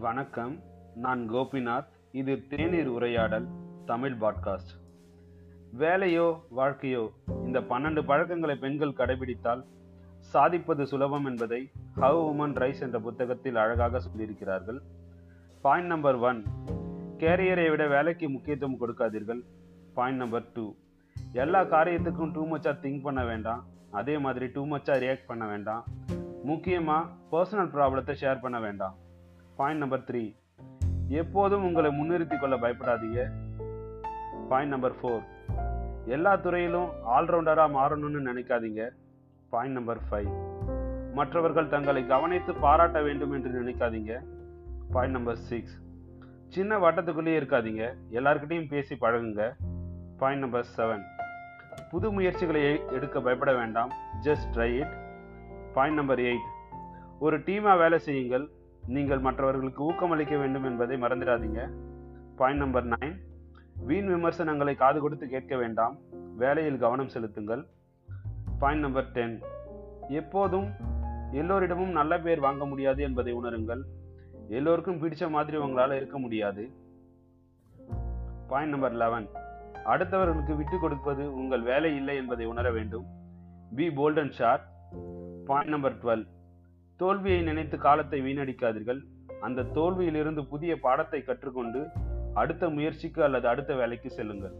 வணக்கம். நான் கோபிநாத். இது தேநீர் உரையாடல் தமிழ் பாட்காஸ்ட். வேலையோ வாழ்க்கையோ இந்த பன்னெண்டு பழக்கங்களை பெண்கள் கடைபிடித்தால் சாதிப்பது சுலபம் என்பதை ஹவ் உமன் ரைஸ் என்ற புத்தகத்தில் அழகாக சொல்லியிருக்கிறார்கள். பாயிண்ட் நம்பர் ஒன் கேரியரை விட வேலைக்கு முக்கியத்துவம் கொடுக்காதீர்கள். பாயிண்ட் நம்பர் டூ எல்லா காரியத்துக்கும் டூ மச்சாக திங்க் பண்ண வேண்டாம். அதே மாதிரி டூ மச்சாக ரியாக்ட் பண்ண வேண்டாம். முக்கியமாக பர்சனல் ப்ராப்ளத்தை ஷேர் பண்ண வேண்டாம். பாயிண்ட் நம்பர் த்ரீ எப்போதும் உங்களை முன்னிறுத்திக் கொள்ள பயப்படாதீங்க. பாயிண்ட் நம்பர் ஃபோர் எல்லா துறையிலும் ஆல்ரவுண்டராக மாறணும்னு நினைக்காதீங்க. பாயிண்ட் நம்பர் ஃபைவ் மற்றவர்கள் தங்களை கவனித்து பாராட்ட வேண்டும் என்று நினைக்காதீங்க. பாயிண்ட் நம்பர் சிக்ஸ் சின்ன வட்டத்துக்குள்ளேயே இருக்காதீங்க. எல்லாருக்கிட்டையும் பேசி பழகுங்க. பாயிண்ட் நம்பர் செவன் புது முயற்சிகளை எ- எடுக்க பயப்பட வேண்டாம். Just try it point number eight ஒரு டீமாக வேலை செய்யுங்கள். நீங்கள் மற்றவர்களுக்கு ஊக்கமளிக்க வேண்டும் என்பதை மறந்துடாதீங்க. பாயிண்ட் நம்பர் நைன் வீண் விமர்சனங்களை காது கொடுத்து கேட்க வேண்டாம். வேலையில் கவனம் செலுத்துங்கள். பாயிண்ட் நம்பர் டென் எப்போதும் எல்லோரிடமும் நல்ல பேர் வாங்க முடியாது என்பதை உணருங்கள். எல்லோருக்கும் பிடிச்ச மாதிரி உங்களால் இருக்க முடியாது. பாயிண்ட் நம்பர் லெவன் அடுத்தவர்களுக்கு விட்டு கொடுப்பது உங்கள் வேலை இல்லை என்பதை உணர வேண்டும். பி போல்டன் ஷார் பாயிண்ட் நம்பர் டுவெல் தோல்வியை நினைத்து காலத்தை வீணடிக்காதீர்கள். அந்த தோல்வியிலிருந்து புதிய பாடத்தை கற்றுக்கொண்டு அடுத்த முயற்சிக்கு அல்லது அடுத்த வேலைக்கு செல்லுங்கள்.